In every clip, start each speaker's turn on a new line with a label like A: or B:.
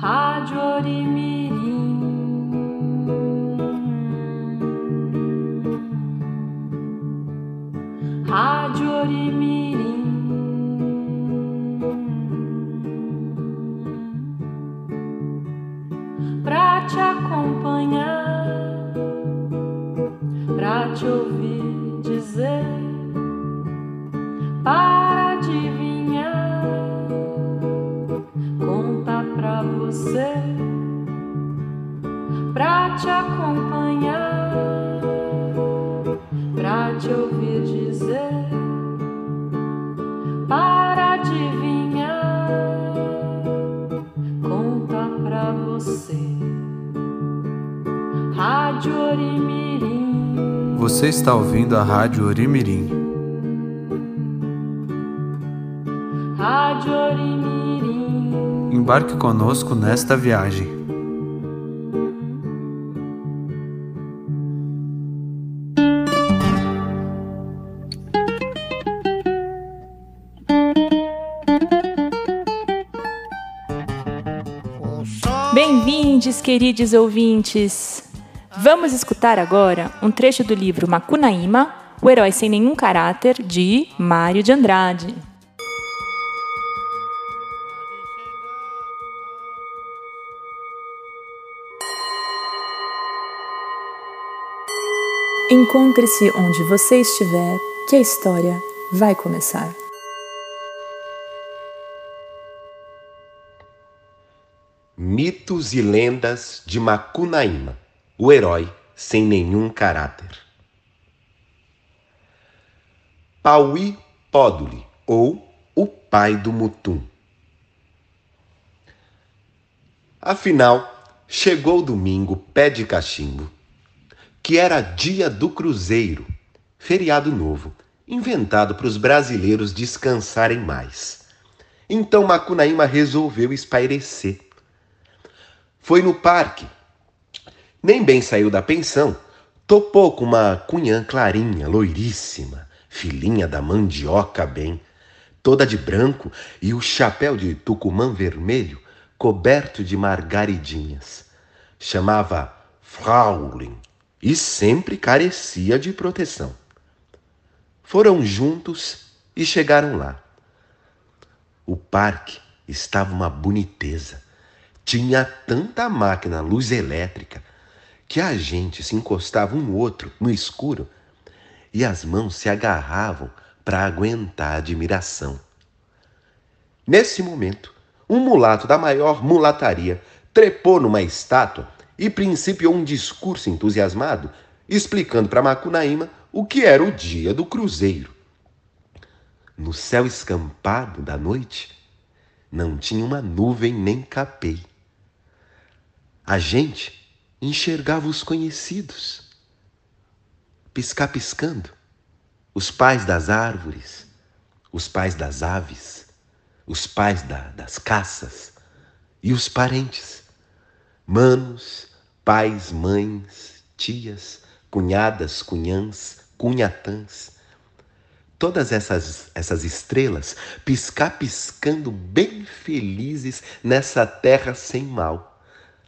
A: Rádio Orimirim. Rádio Orimirim. Você
B: está ouvindo a Rádio Orimirim.
A: Rádio Orimirim.
B: Embarque conosco nesta viagem.
C: Bem-vindos, queridos ouvintes! Vamos escutar agora um trecho do livro Macunaíma, O Herói Sem Nenhum Caráter, de Mário de Andrade. Encontre-se onde você estiver, que a história vai começar.
D: Mitos e lendas de Macunaíma, o herói sem nenhum caráter. Pauí Póduli, ou o pai do Mutum. Afinal, chegou domingo, pé de cachimbo, que era dia do cruzeiro, feriado novo, inventado para os brasileiros descansarem mais. Então Macunaíma resolveu espairecer. Foi no parque. Nem bem saiu da pensão, topou com uma cunhã clarinha, loiríssima, filhinha da mandioca bem, toda de branco e o chapéu de tucumã vermelho coberto de margaridinhas. Chamava Fraulein e sempre carecia de proteção. Foram juntos e chegaram lá. O parque estava uma boniteza. Tinha tanta máquina, luz elétrica, que a gente se encostava um outro no escuro e as mãos se agarravam para aguentar a admiração. Nesse momento, um mulato da maior mulataria trepou numa estátua e principiou um discurso entusiasmado explicando para Macunaíma o que era o dia do cruzeiro. No céu escampado da noite, não tinha uma nuvem nem capei. A gente enxergava os conhecidos, piscar-piscando, os pais das árvores, os pais das aves, os pais da, das caças e os parentes, manos, pais, mães, tias, cunhadas, cunhãs, cunhatãs. Todas essas, essas estrelas piscar-piscando bem felizes nessa terra sem mal,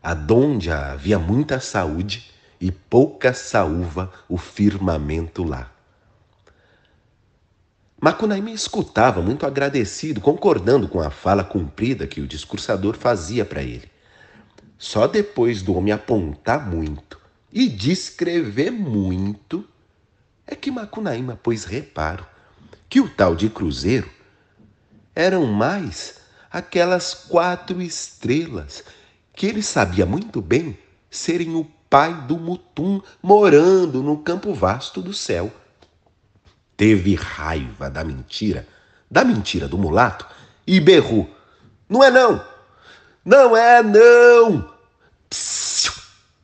D: adonde havia muita saúde e pouca saúva o firmamento lá. Macunaíma escutava muito agradecido, concordando com a fala cumprida que o discursador fazia para ele. Só depois do homem apontar muito e descrever muito é que Macunaíma pôs reparo que o tal de cruzeiro eram mais aquelas quatro estrelas que ele sabia muito bem serem o pai do Mutum morando no campo vasto do céu. Teve raiva da mentira, da mentira do mulato, e berrou: Não é não! Não é não! Psiu!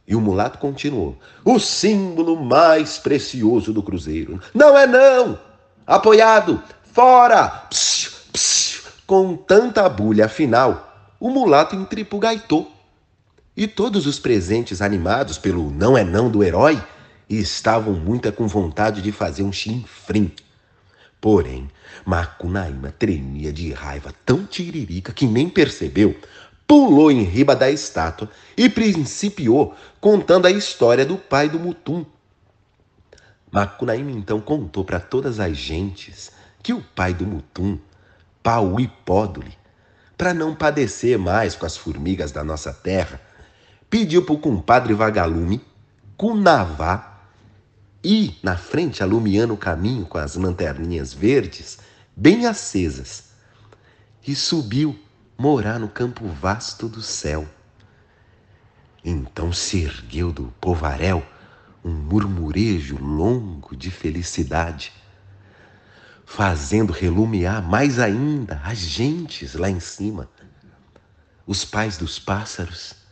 D: E o mulato continuou: O símbolo mais precioso do cruzeiro. Não é não! Apoiado! Fora! Psiu! Psiu! Com tanta bulha, afinal, o mulato entripugaitou. E todos os presentes animados pelo não é não do herói estavam muito com vontade de fazer um chinfrim. Porém, Macunaíma tremia de raiva tão tiririca que nem percebeu, pulou em riba da estátua e principiou contando a história do pai do Mutum. Macunaíma então contou para todas as gentes que o pai do Mutum, Pauipóduli, para não padecer mais com as formigas da nossa terra, pediu para o compadre Vagalume, Cunavá, ir na frente alumiando o caminho com as lanterninhas verdes, bem acesas, e subiu morar no campo vasto do céu. Então se ergueu do povaréu um murmurejo longo de felicidade, fazendo relumiar mais ainda as gentes lá em cima, os pais dos pássaros,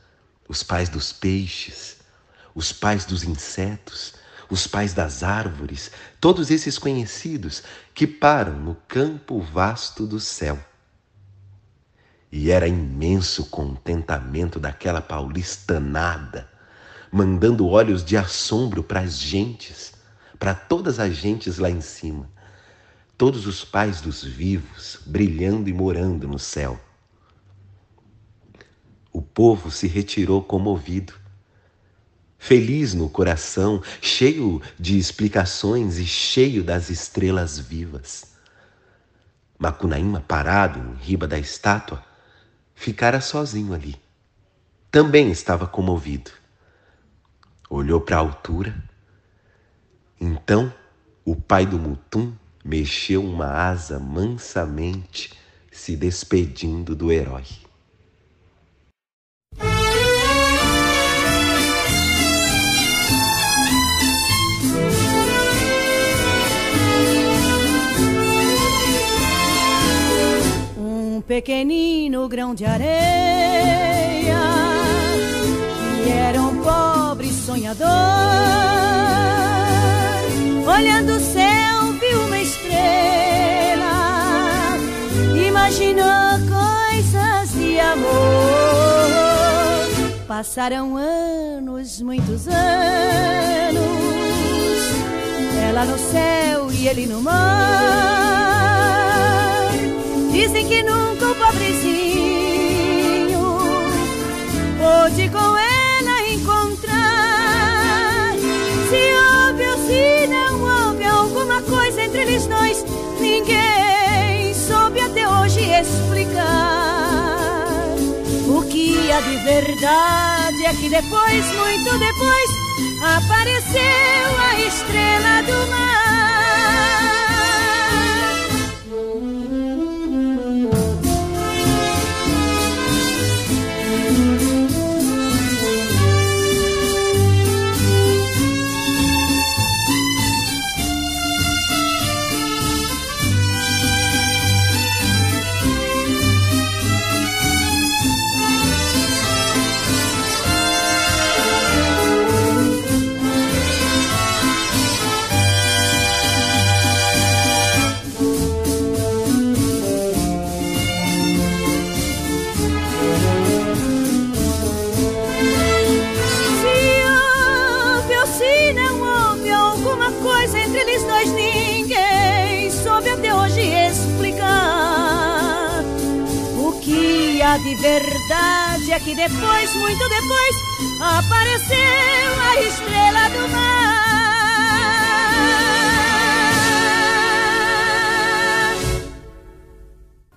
D: os pais dos peixes, os pais dos insetos, os pais das árvores, todos esses conhecidos que param no campo vasto do céu. E era imenso o contentamento daquela paulistanada, mandando olhos de assombro para as gentes, para todas as gentes lá em cima, todos os pais dos vivos brilhando e morando no céu. O povo se retirou comovido, feliz no coração, cheio de explicações e cheio das estrelas vivas. Macunaíma, parado em riba da estátua, ficara sozinho ali. Também estava comovido. Olhou para a altura. Então, o pai do Mutum mexeu uma asa mansamente, se despedindo do herói.
E: Pequenino grão de areia que era um pobre sonhador. Olhando o céu, viu uma estrela, imaginou coisas de amor. Passaram anos, muitos anos, ela no céu e ele no mar. Dizem que nunca o pobrezinho pôde com ela encontrar. Se houve ou se não houve alguma coisa entre eles dois, ninguém soube até hoje explicar. O que há de verdade é que depois, muito depois, apareceu a estrela do mar. Que depois, muito depois, apareceu a estrela do mar.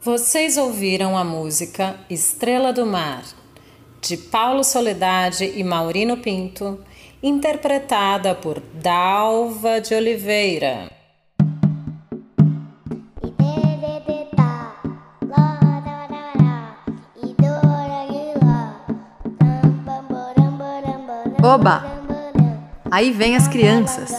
F: Vocês ouviram a música Estrela do Mar, de Paulo Soledade e Maurino Pinto, interpretada por Dalva de Oliveira.
G: Oba! Aí vem as crianças.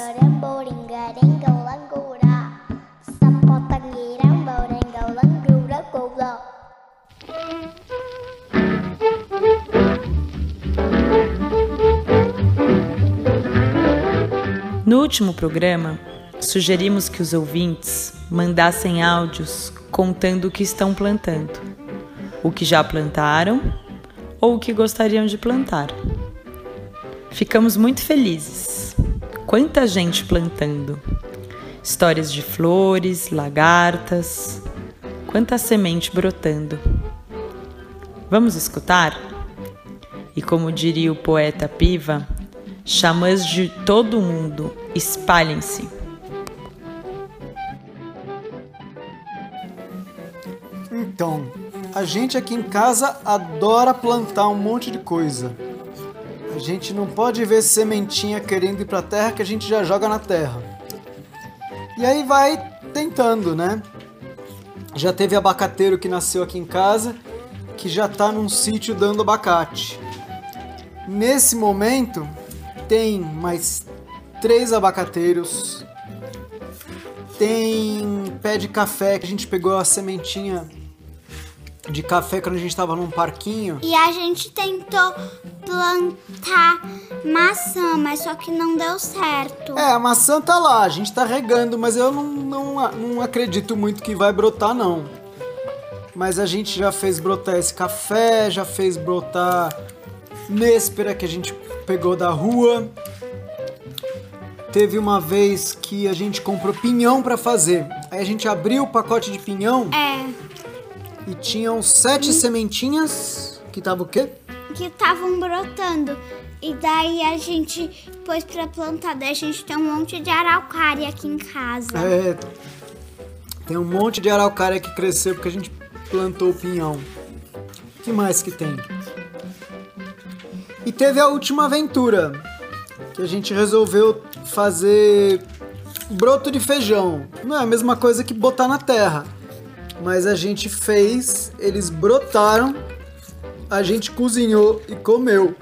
C: No último programa, sugerimos que os ouvintes mandassem áudios contando o que estão plantando, o que já plantaram ou o que gostariam de plantar. Ficamos muito felizes. Quanta gente plantando! Histórias de flores, lagartas, quanta semente brotando. Vamos escutar? E como diria o poeta Piva, xamãs de todo mundo, espalhem-se.
H: Então, a gente aqui em casa adora plantar um monte de coisa. A gente não pode ver sementinha querendo ir pra terra que a gente já joga na terra. E aí vai tentando, né? Já teve abacateiro que nasceu aqui em casa, que já tá num sítio dando abacate. Nesse momento, tem mais três abacateiros. Tem pé de café que a gente pegou a sementinha de café quando a gente estava num parquinho.
I: E a gente tentou plantar maçã, mas só que não deu certo.
H: É, a maçã tá lá, a gente tá regando, mas eu não, não, não acredito muito que vai brotar, não. Mas a gente já fez brotar esse café, já fez brotar nêspera que a gente pegou da rua. Teve uma vez que a gente comprou pinhão para fazer. Aí a gente abriu o pacote de pinhão.
I: É.
H: E tinham sete sementinhas. Que tava o quê?
I: Que estavam brotando. E daí a gente pôs pra plantar. Daí a gente tem um monte de araucária aqui em casa.
H: É. Tem um monte de araucária que cresceu porque a gente plantou o pinhão. O que mais que tem? E teve a última aventura, que a gente resolveu fazer broto de feijão. Não é a mesma coisa que botar na terra, mas a gente fez, eles brotaram, a gente cozinhou e comeu.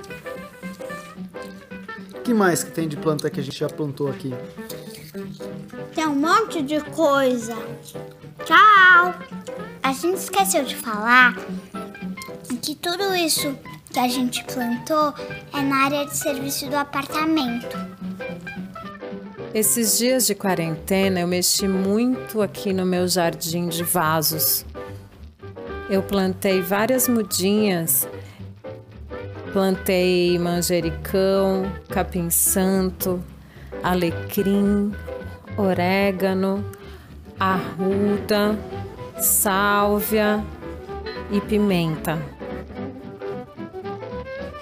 H: Que mais que tem de planta que a gente já plantou aqui?
I: Tem um monte de coisa. Tchau! A gente esqueceu de falar que tudo isso que a gente plantou é na área de serviço do apartamento.
F: Esses dias de quarentena eu mexi muito aqui no meu jardim de vasos. Eu plantei várias mudinhas. Plantei manjericão, capim santo, alecrim, orégano, arruda, sálvia e pimenta.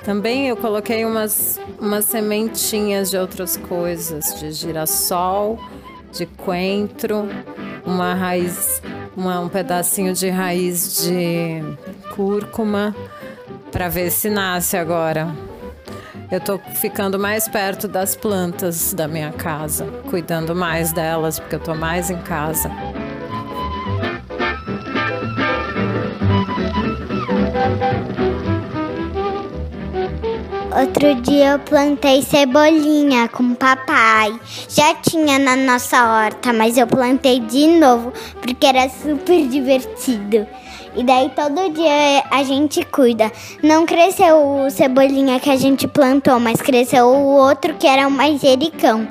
F: Também eu coloquei umas, umas sementinhas de outras coisas, de girassol, de coentro, uma raiz, uma, um pedacinho de raiz de cúrcuma, para ver se nasce agora. Eu tô ficando mais perto das plantas da minha casa, cuidando mais delas, porque eu tô mais em casa.
I: Outro dia eu plantei cebolinha com papai. Já tinha na nossa horta, mas eu plantei de novo porque era super divertido. E daí todo dia a gente cuida. Não cresceu o cebolinha que a gente plantou, mas cresceu o outro que era o manjericão.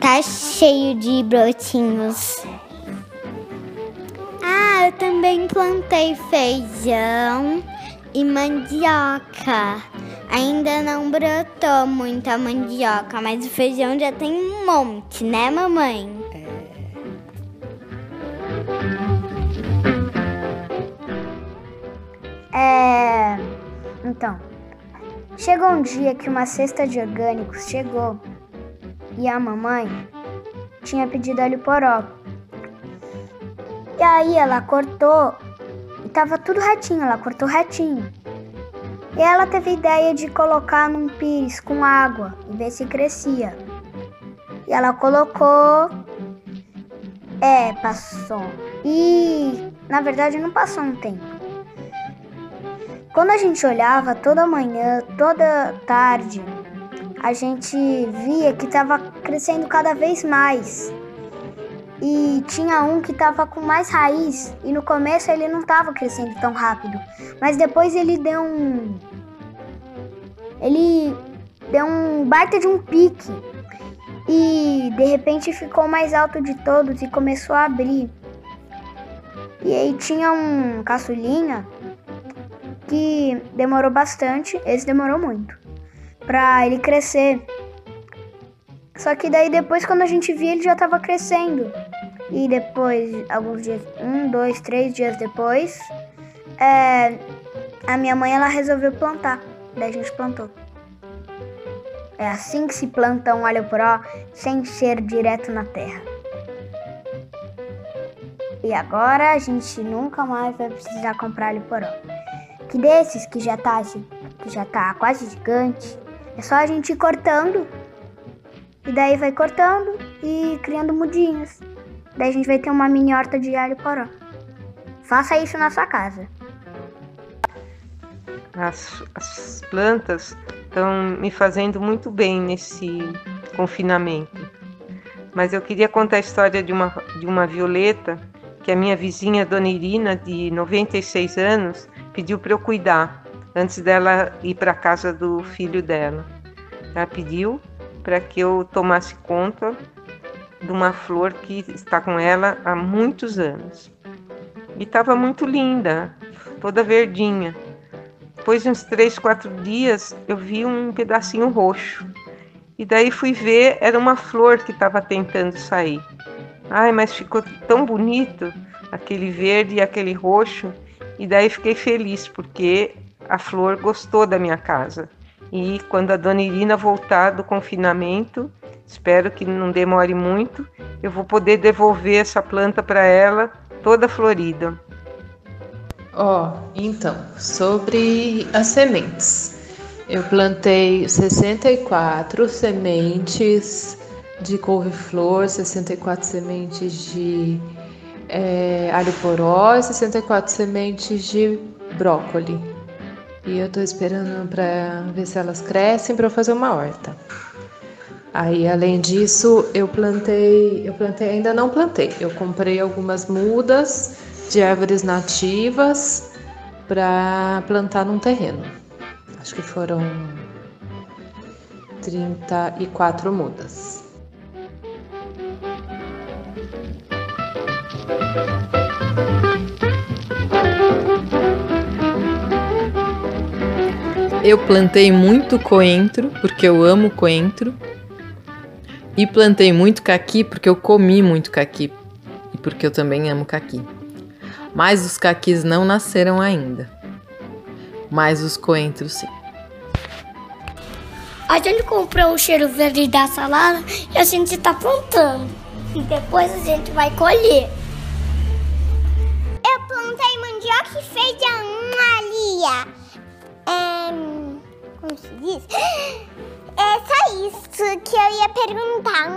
I: Tá cheio de brotinhos. Ah, eu também plantei feijão e mandioca. Ainda não brotou muita mandioca, mas o feijão já tem um monte, né, mamãe?
J: É. Então. Chegou um dia que uma cesta de orgânicos chegou e a mamãe tinha pedido alho poró. E aí ela cortou e tava tudo retinho, ela cortou retinho. E ela teve a ideia de colocar num pires com água e ver se crescia. E ela colocou. É, passou. E na verdade não passou um tempo. Quando a gente olhava toda manhã, toda tarde, a gente via que estava crescendo cada vez mais. E tinha um que estava com mais raiz e no começo ele não estava crescendo tão rápido, mas depois ele deu um ele deu um baita de um pique e de repente ficou mais alto de todos e começou a abrir. E aí tinha um caçulinha que demorou bastante, esse demorou muito, pra ele crescer. Só que daí depois quando a gente via ele já tava crescendo. E depois, alguns dias, um, dois, três dias depois, é, a minha mãe ela resolveu plantar. Daí a gente plantou. É assim que se planta um alho poró sem ser direto na terra. E agora a gente nunca mais vai precisar comprar alho poró. Que desses que já tá, que já tá quase gigante, é só a gente ir cortando. E daí vai cortando e criando mudinhos. Daí a gente vai ter uma mini horta de alho poró. Faça isso na sua casa.
K: As, as plantas estão me fazendo muito bem nesse confinamento. Mas eu queria contar a história de uma, de uma violeta que a minha vizinha, Dona Irina, de 96 anos, pediu para eu cuidar antes dela ir para a casa do filho dela. Ela pediu para que eu tomasse conta de uma flor que está com ela há muitos anos. E estava muito linda, toda verdinha. Depois de uns três, quatro dias, eu vi um pedacinho roxo. E daí fui ver, era uma flor que estava tentando sair. Ai, mas ficou tão bonito aquele verde e aquele roxo. E daí fiquei feliz porque a flor gostou da minha casa. E quando a dona Irina voltar do confinamento, espero que não demore muito, eu vou poder devolver essa planta para ela toda florida.
L: Ó, oh, então, sobre as sementes. Eu plantei 64 sementes de couve-flor, 64 sementes de é, alho poró e 64 sementes de brócoli. E eu tô esperando para ver se elas crescem para eu fazer uma horta. Aí, além disso, eu plantei, eu plantei, ainda não plantei. Eu comprei algumas mudas de árvores nativas para plantar num terreno. Acho que foram 34 mudas.
G: Eu plantei muito coentro, porque eu amo coentro. E plantei muito caqui, porque eu comi muito caqui. E porque eu também amo caqui mas os caquis não nasceram ainda. Mas os coentros sim.
I: A gente comprou o cheiro verde da salada e a gente está plantando. E depois a gente vai colher. Eu plantei mandioca e feijão, Maria. É, como se diz? É só isso que eu ia perguntar.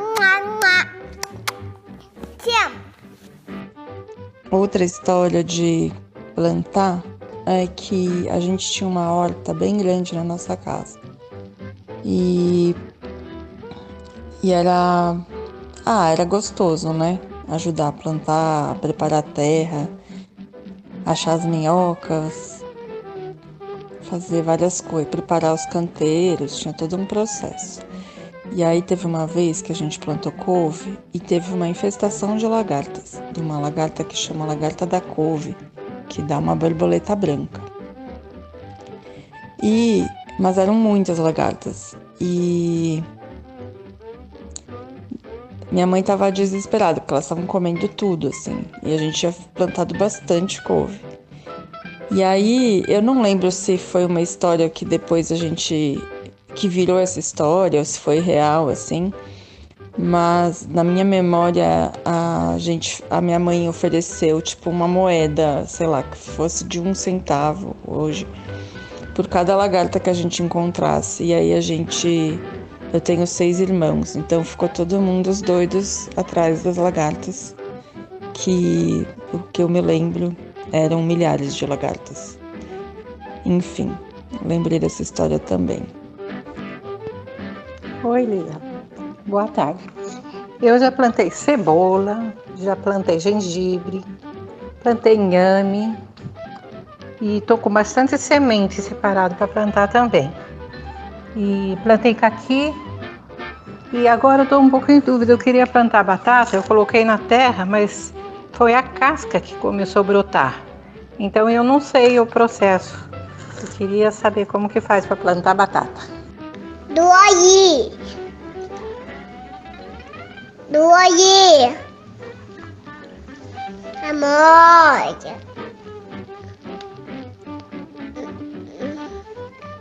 I: Te amo.
M: Outra história de plantar é que a gente tinha uma horta bem grande na nossa casa. E, e era, ah, era gostoso, né? Ajudar a plantar, preparar a terra, achar as minhocas, fazer várias coisas, preparar os canteiros, tinha todo um processo. E aí teve uma vez que a gente plantou couve e teve uma infestação de lagartas, de uma lagarta que chama lagarta da couve, que dá uma borboleta branca. E mas eram muitas lagartas e minha mãe estava desesperada porque elas estavam comendo tudo assim, e a gente tinha plantado bastante couve. E aí, eu não lembro se foi uma história que depois a gente que virou essa história, ou se foi real, assim. Mas na minha memória, a gente, a minha mãe ofereceu tipo uma moeda, sei lá, que fosse de um centavo hoje, por cada lagarta que a gente encontrasse. E aí a gente, eu tenho seis irmãos, então ficou todo mundo os doidos atrás das lagartas, que o que eu me lembro eram milhares de lagartas. Enfim, lembrei dessa história também.
N: Oi, Lila. Boa tarde. Eu já plantei cebola, já plantei gengibre, plantei inhame e tô com bastante semente separado para plantar também. E plantei caqui e agora tô um pouco em dúvida. Eu queria plantar batata, eu coloquei na terra, mas foi a casca que começou a brotar. Então eu não sei o processo. Eu queria saber como que faz para plantar batata.
I: Do aí. Do aí. Amor.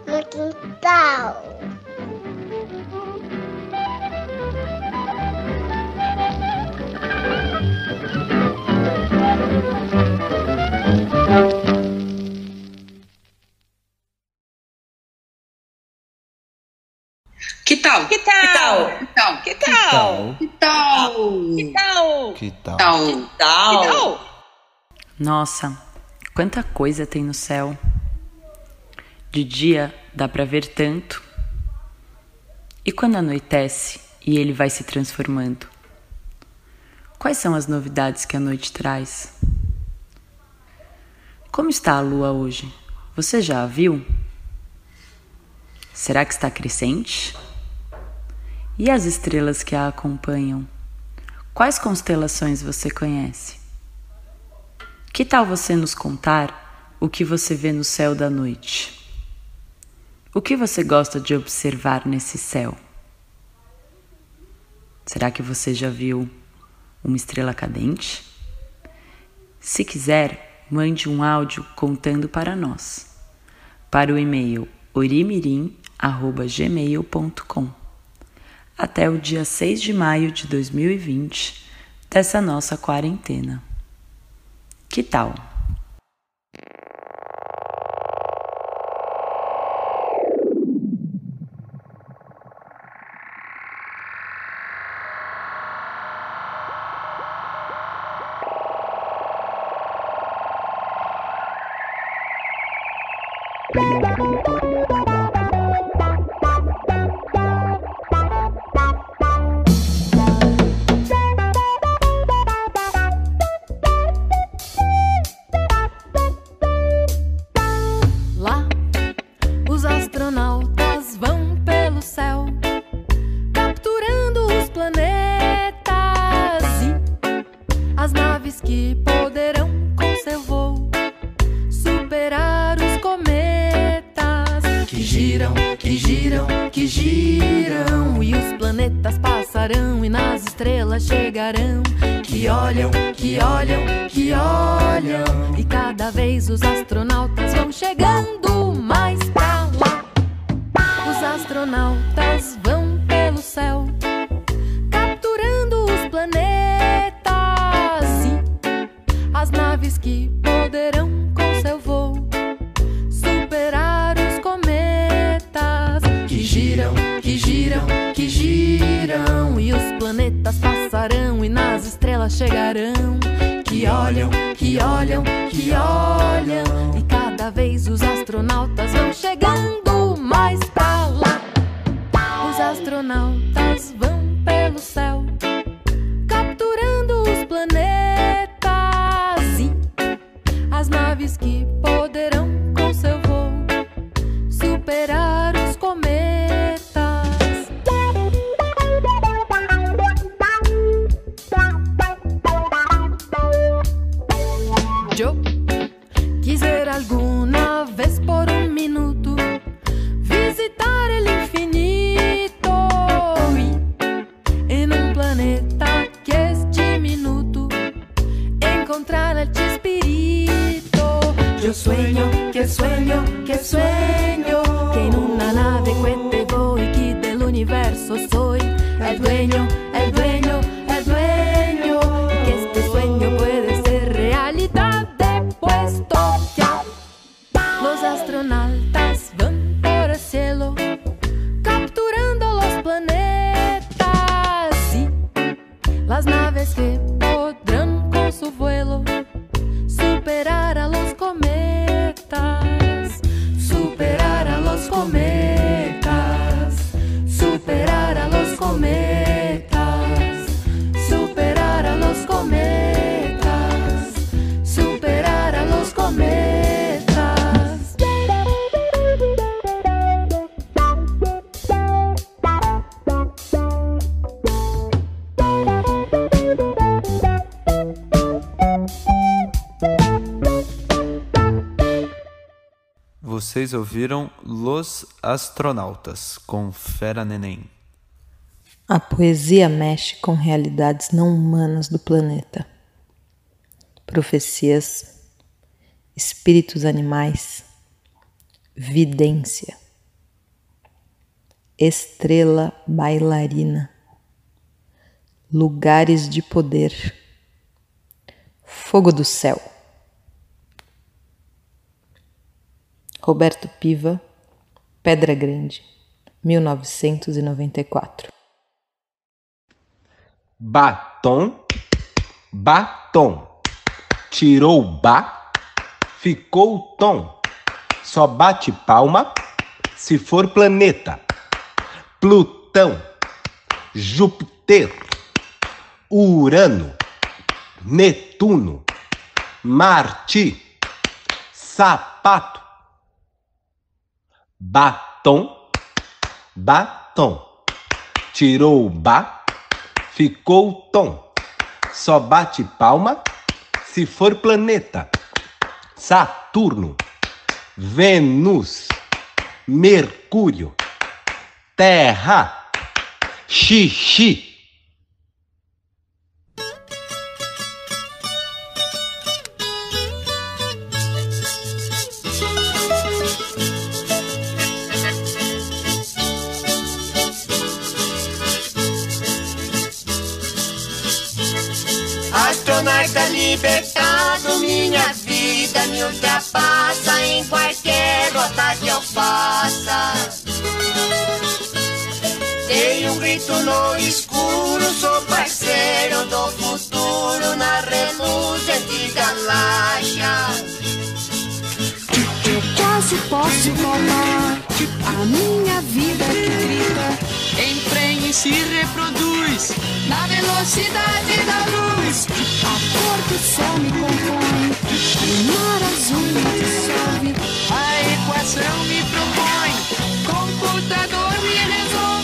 I: No quintal.
O: Que tal?
P: Que tal?
O: Que tal?
P: Que tal?
O: Que tal?
P: Que tal?
B: Que tal?
P: Que tal?
C: Nossa, quanta coisa tem no céu. De dia dá para ver tanto. E quando anoitece e ele vai se transformando? Quais são as novidades que a noite traz? Como está a lua hoje? Você já a viu? Será que está crescente? E as estrelas que a acompanham? Quais constelações você conhece? Que tal você nos contar o que você vê no céu da noite? O que você gosta de observar nesse céu? Será que você já viu uma estrela cadente? Se quiser, mande um áudio contando para nós, para o e-mail orimirim.gmail.com até o dia 6 de maio de 2020 dessa nossa quarentena. Que tal?
A: Planetas passarão e nas estrelas chegarão. Que olham, que olham, que olham. E cada vez os astronautas vão chegando mais pra lá. Os astronautas vão pelo céu, Los astronautas van
B: Vocês ouviram Los Astronautas com Fera Neném.
G: A poesia mexe com realidades não humanas do planeta. Profecias, espíritos animais, vidência. estrela bailarina, lugares de poder, fogo do céu. Roberto Piva, Pedra Grande, 1994.
D: Batom, batom. Tirou o ba, ficou o tom. Só bate palma se for planeta. Plutão, Júpiter, Urano, Netuno, Marte, sapato, batom, batom. Tirou o ba, ficou o tom. Só bate palma se for planeta. Saturno, Vênus, Mercúrio, Terra, xixi.
P: Astronauta libertado, minha vida me ultrapassa em qualquer rota que eu faça. Dei um grito no escuro, sou parceiro do futuro na reluzente galáxia.
Q: Eu quase posso roubar a minha vida que grita, emprenha e se reproduz na velocidade da luz. A cor do céu me compõe, o mar azul me dissolve, a equação me propõe, computador me resolve.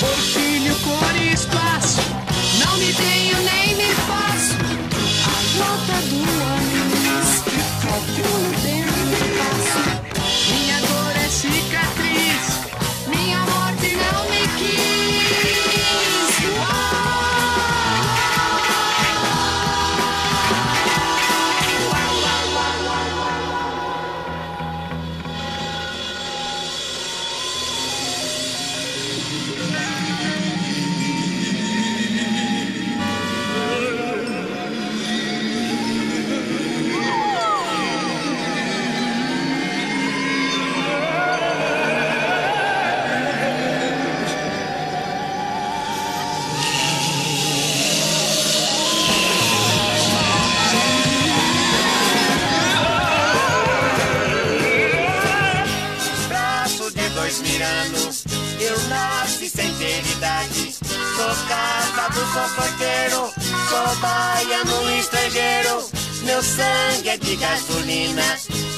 P: Porque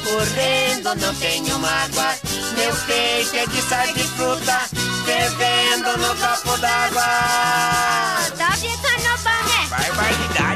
P: correndo não tenho mágoa. Meu peito é de sal de fruta, fervendo no copo d'água. Vai, vai, idade,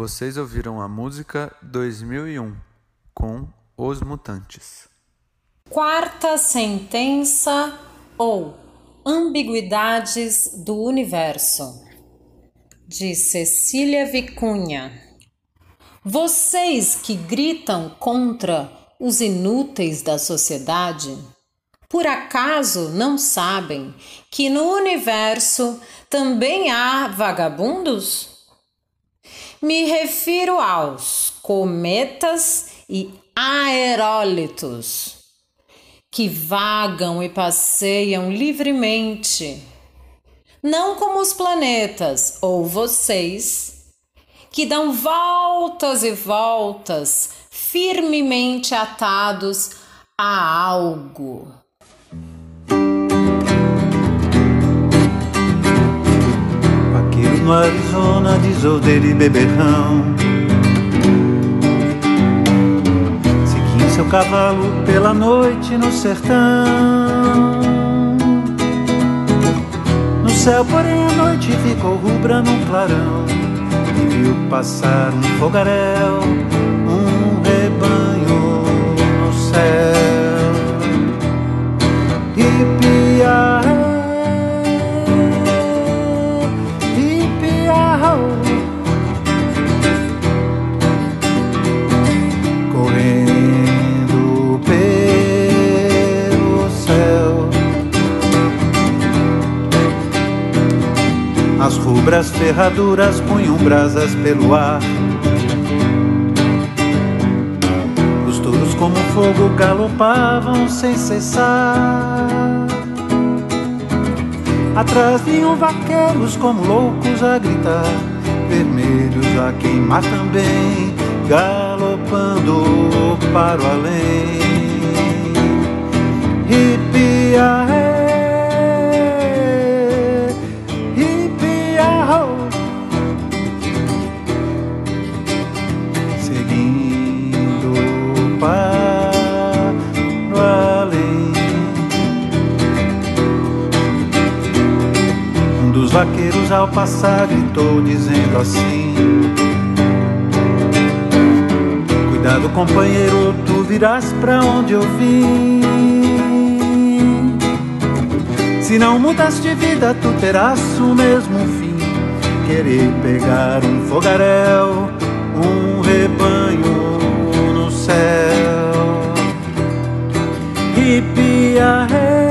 B: Vocês ouviram a música 2001 com Os Mutantes.
F: Quarta sentença ou ambiguidades do universo de Cecília Vicunha. Vocês que gritam contra os inúteis da sociedade, por acaso não sabem que no universo também há vagabundos? Me refiro aos cometas e aerólitos que vagam e passeiam livremente, não como os planetas ou vocês, que dão voltas e voltas firmemente atados a algo.
O: No Arizona, desordeiro e beberrão. Seguindo seu cavalo pela noite no sertão. No céu, porém, a noite ficou rubra num clarão. E viu passar um fogaréu, um rebanho no céu. As ferraduras punham brasas pelo ar. Os touros, como fogo, galopavam sem cessar. Atrás vinham vaqueiros como loucos a gritar, vermelhos a queimar também, galopando para o além. Hippie, dos vaqueiros ao passar gritou dizendo assim: Cuidado, companheiro, tu virás pra onde eu vim. Se não mudas de vida, tu terás o mesmo fim. Querer pegar um fogaréu, um rebanho no céu. Hippie, ahê,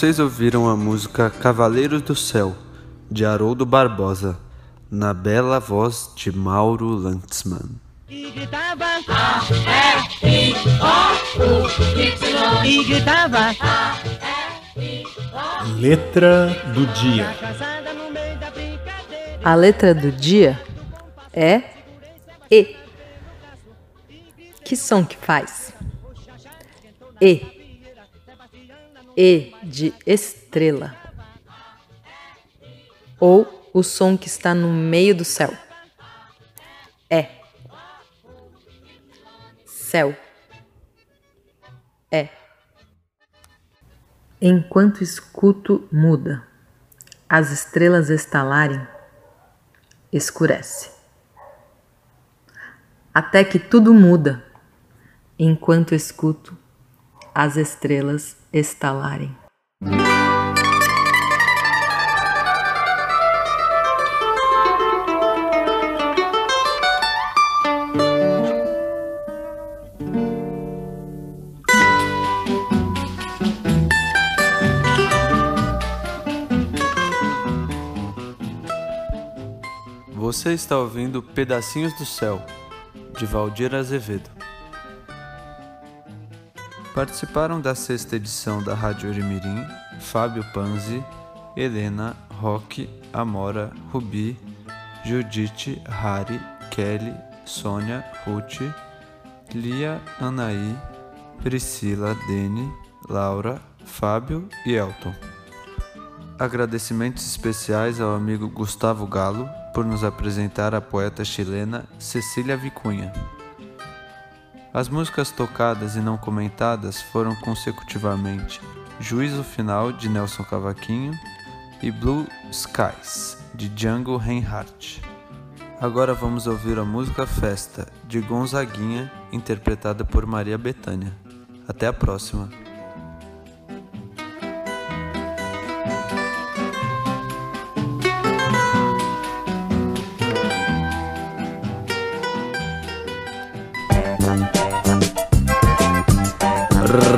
B: Vocês ouviram a música Cavaleiros do Céu, de Haroldo Barbosa, na bela voz de Mauro Lantzmann.
P: E gritava A, E, I, O, U, Y. E gritava A, E, I, O,
R: Letra do dia.
G: A letra do dia é E. Que som que faz? E. E de estrela. Ou o som que está no meio do céu. É. Céu. É. Enquanto escuto, muda. As estrelas estalarem, escurece. Até que tudo muda. Enquanto escuto, as estrelas estalarem.
B: Você está ouvindo Pedacinhos do Céu, de Valdir Azevedo. Participaram da sexta edição da Rádio Orimirim Fábio Panzi, Helena, Roque, Amora, Rubi, Judite, Hari, Kelly, Sônia, Ruth, Lia, Anaí, Priscila, Dene, Laura, Fábio e Elton. Agradecimentos especiais ao amigo Gustavo Galo por nos apresentar a poeta chilena Cecília Vicunha. As músicas tocadas e não comentadas foram consecutivamente Juízo Final de Nelson Cavaquinho e Blue Skies de Django Reinhardt. Agora vamos ouvir a música Festa de Gonzaguinha, interpretada por Maria Bethânia. Até a próxima!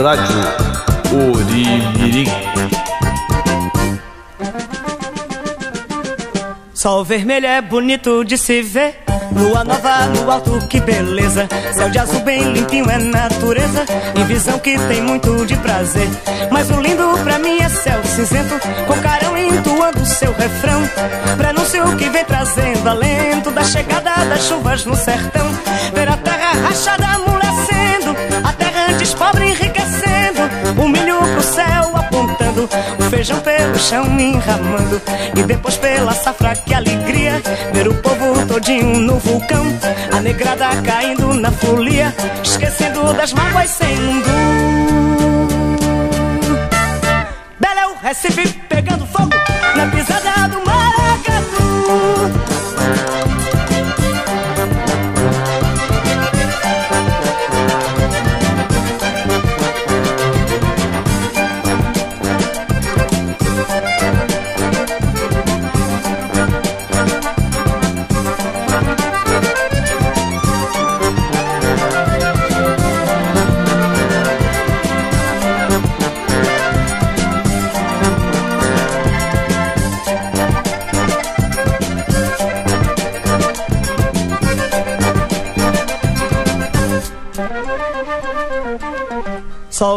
R: Rádio Orimirim.
S: Sol vermelho é bonito de se ver. Lua nova no alto, que beleza. Céu de azul bem limpinho é natureza. E visão que tem muito de prazer. Mas o lindo pra mim é céu cinzento. Com carão entoando seu refrão. Prenúncio que vem trazendo alento da chegada das chuvas no sertão. Ver a terra rachada amolecendo. A terra antes pobre enriquecendo. Feijão pelo chão enramando. E depois pela safra, que alegria. Ver o povo todinho no vulcão. A negrada caindo na folia. Esquecendo das mágoas sem mundo. Bela é o Recife pegando fogo na pisada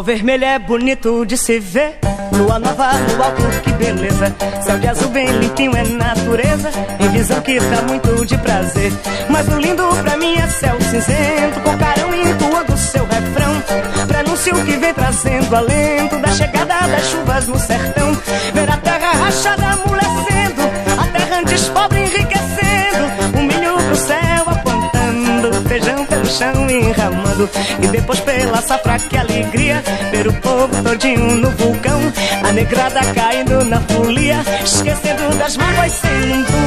S: vermelho é bonito de se ver. Lua nova no alto, que beleza. Céu de azul bem limpinho é natureza. Em visão que dá muito de prazer. Mas o lindo pra mim é céu cinzento. Com carão entoando seu refrão. Prenúncio que vem trazendo alento da chegada das chuvas no sertão. Ver a terra rachada amolecendo. A terra antes pobre Pelo chão enramando. E depois pela safra, que alegria. Ver o povo todinho no vulcão. A negrada caindo na folia. Esquecendo das mágoas um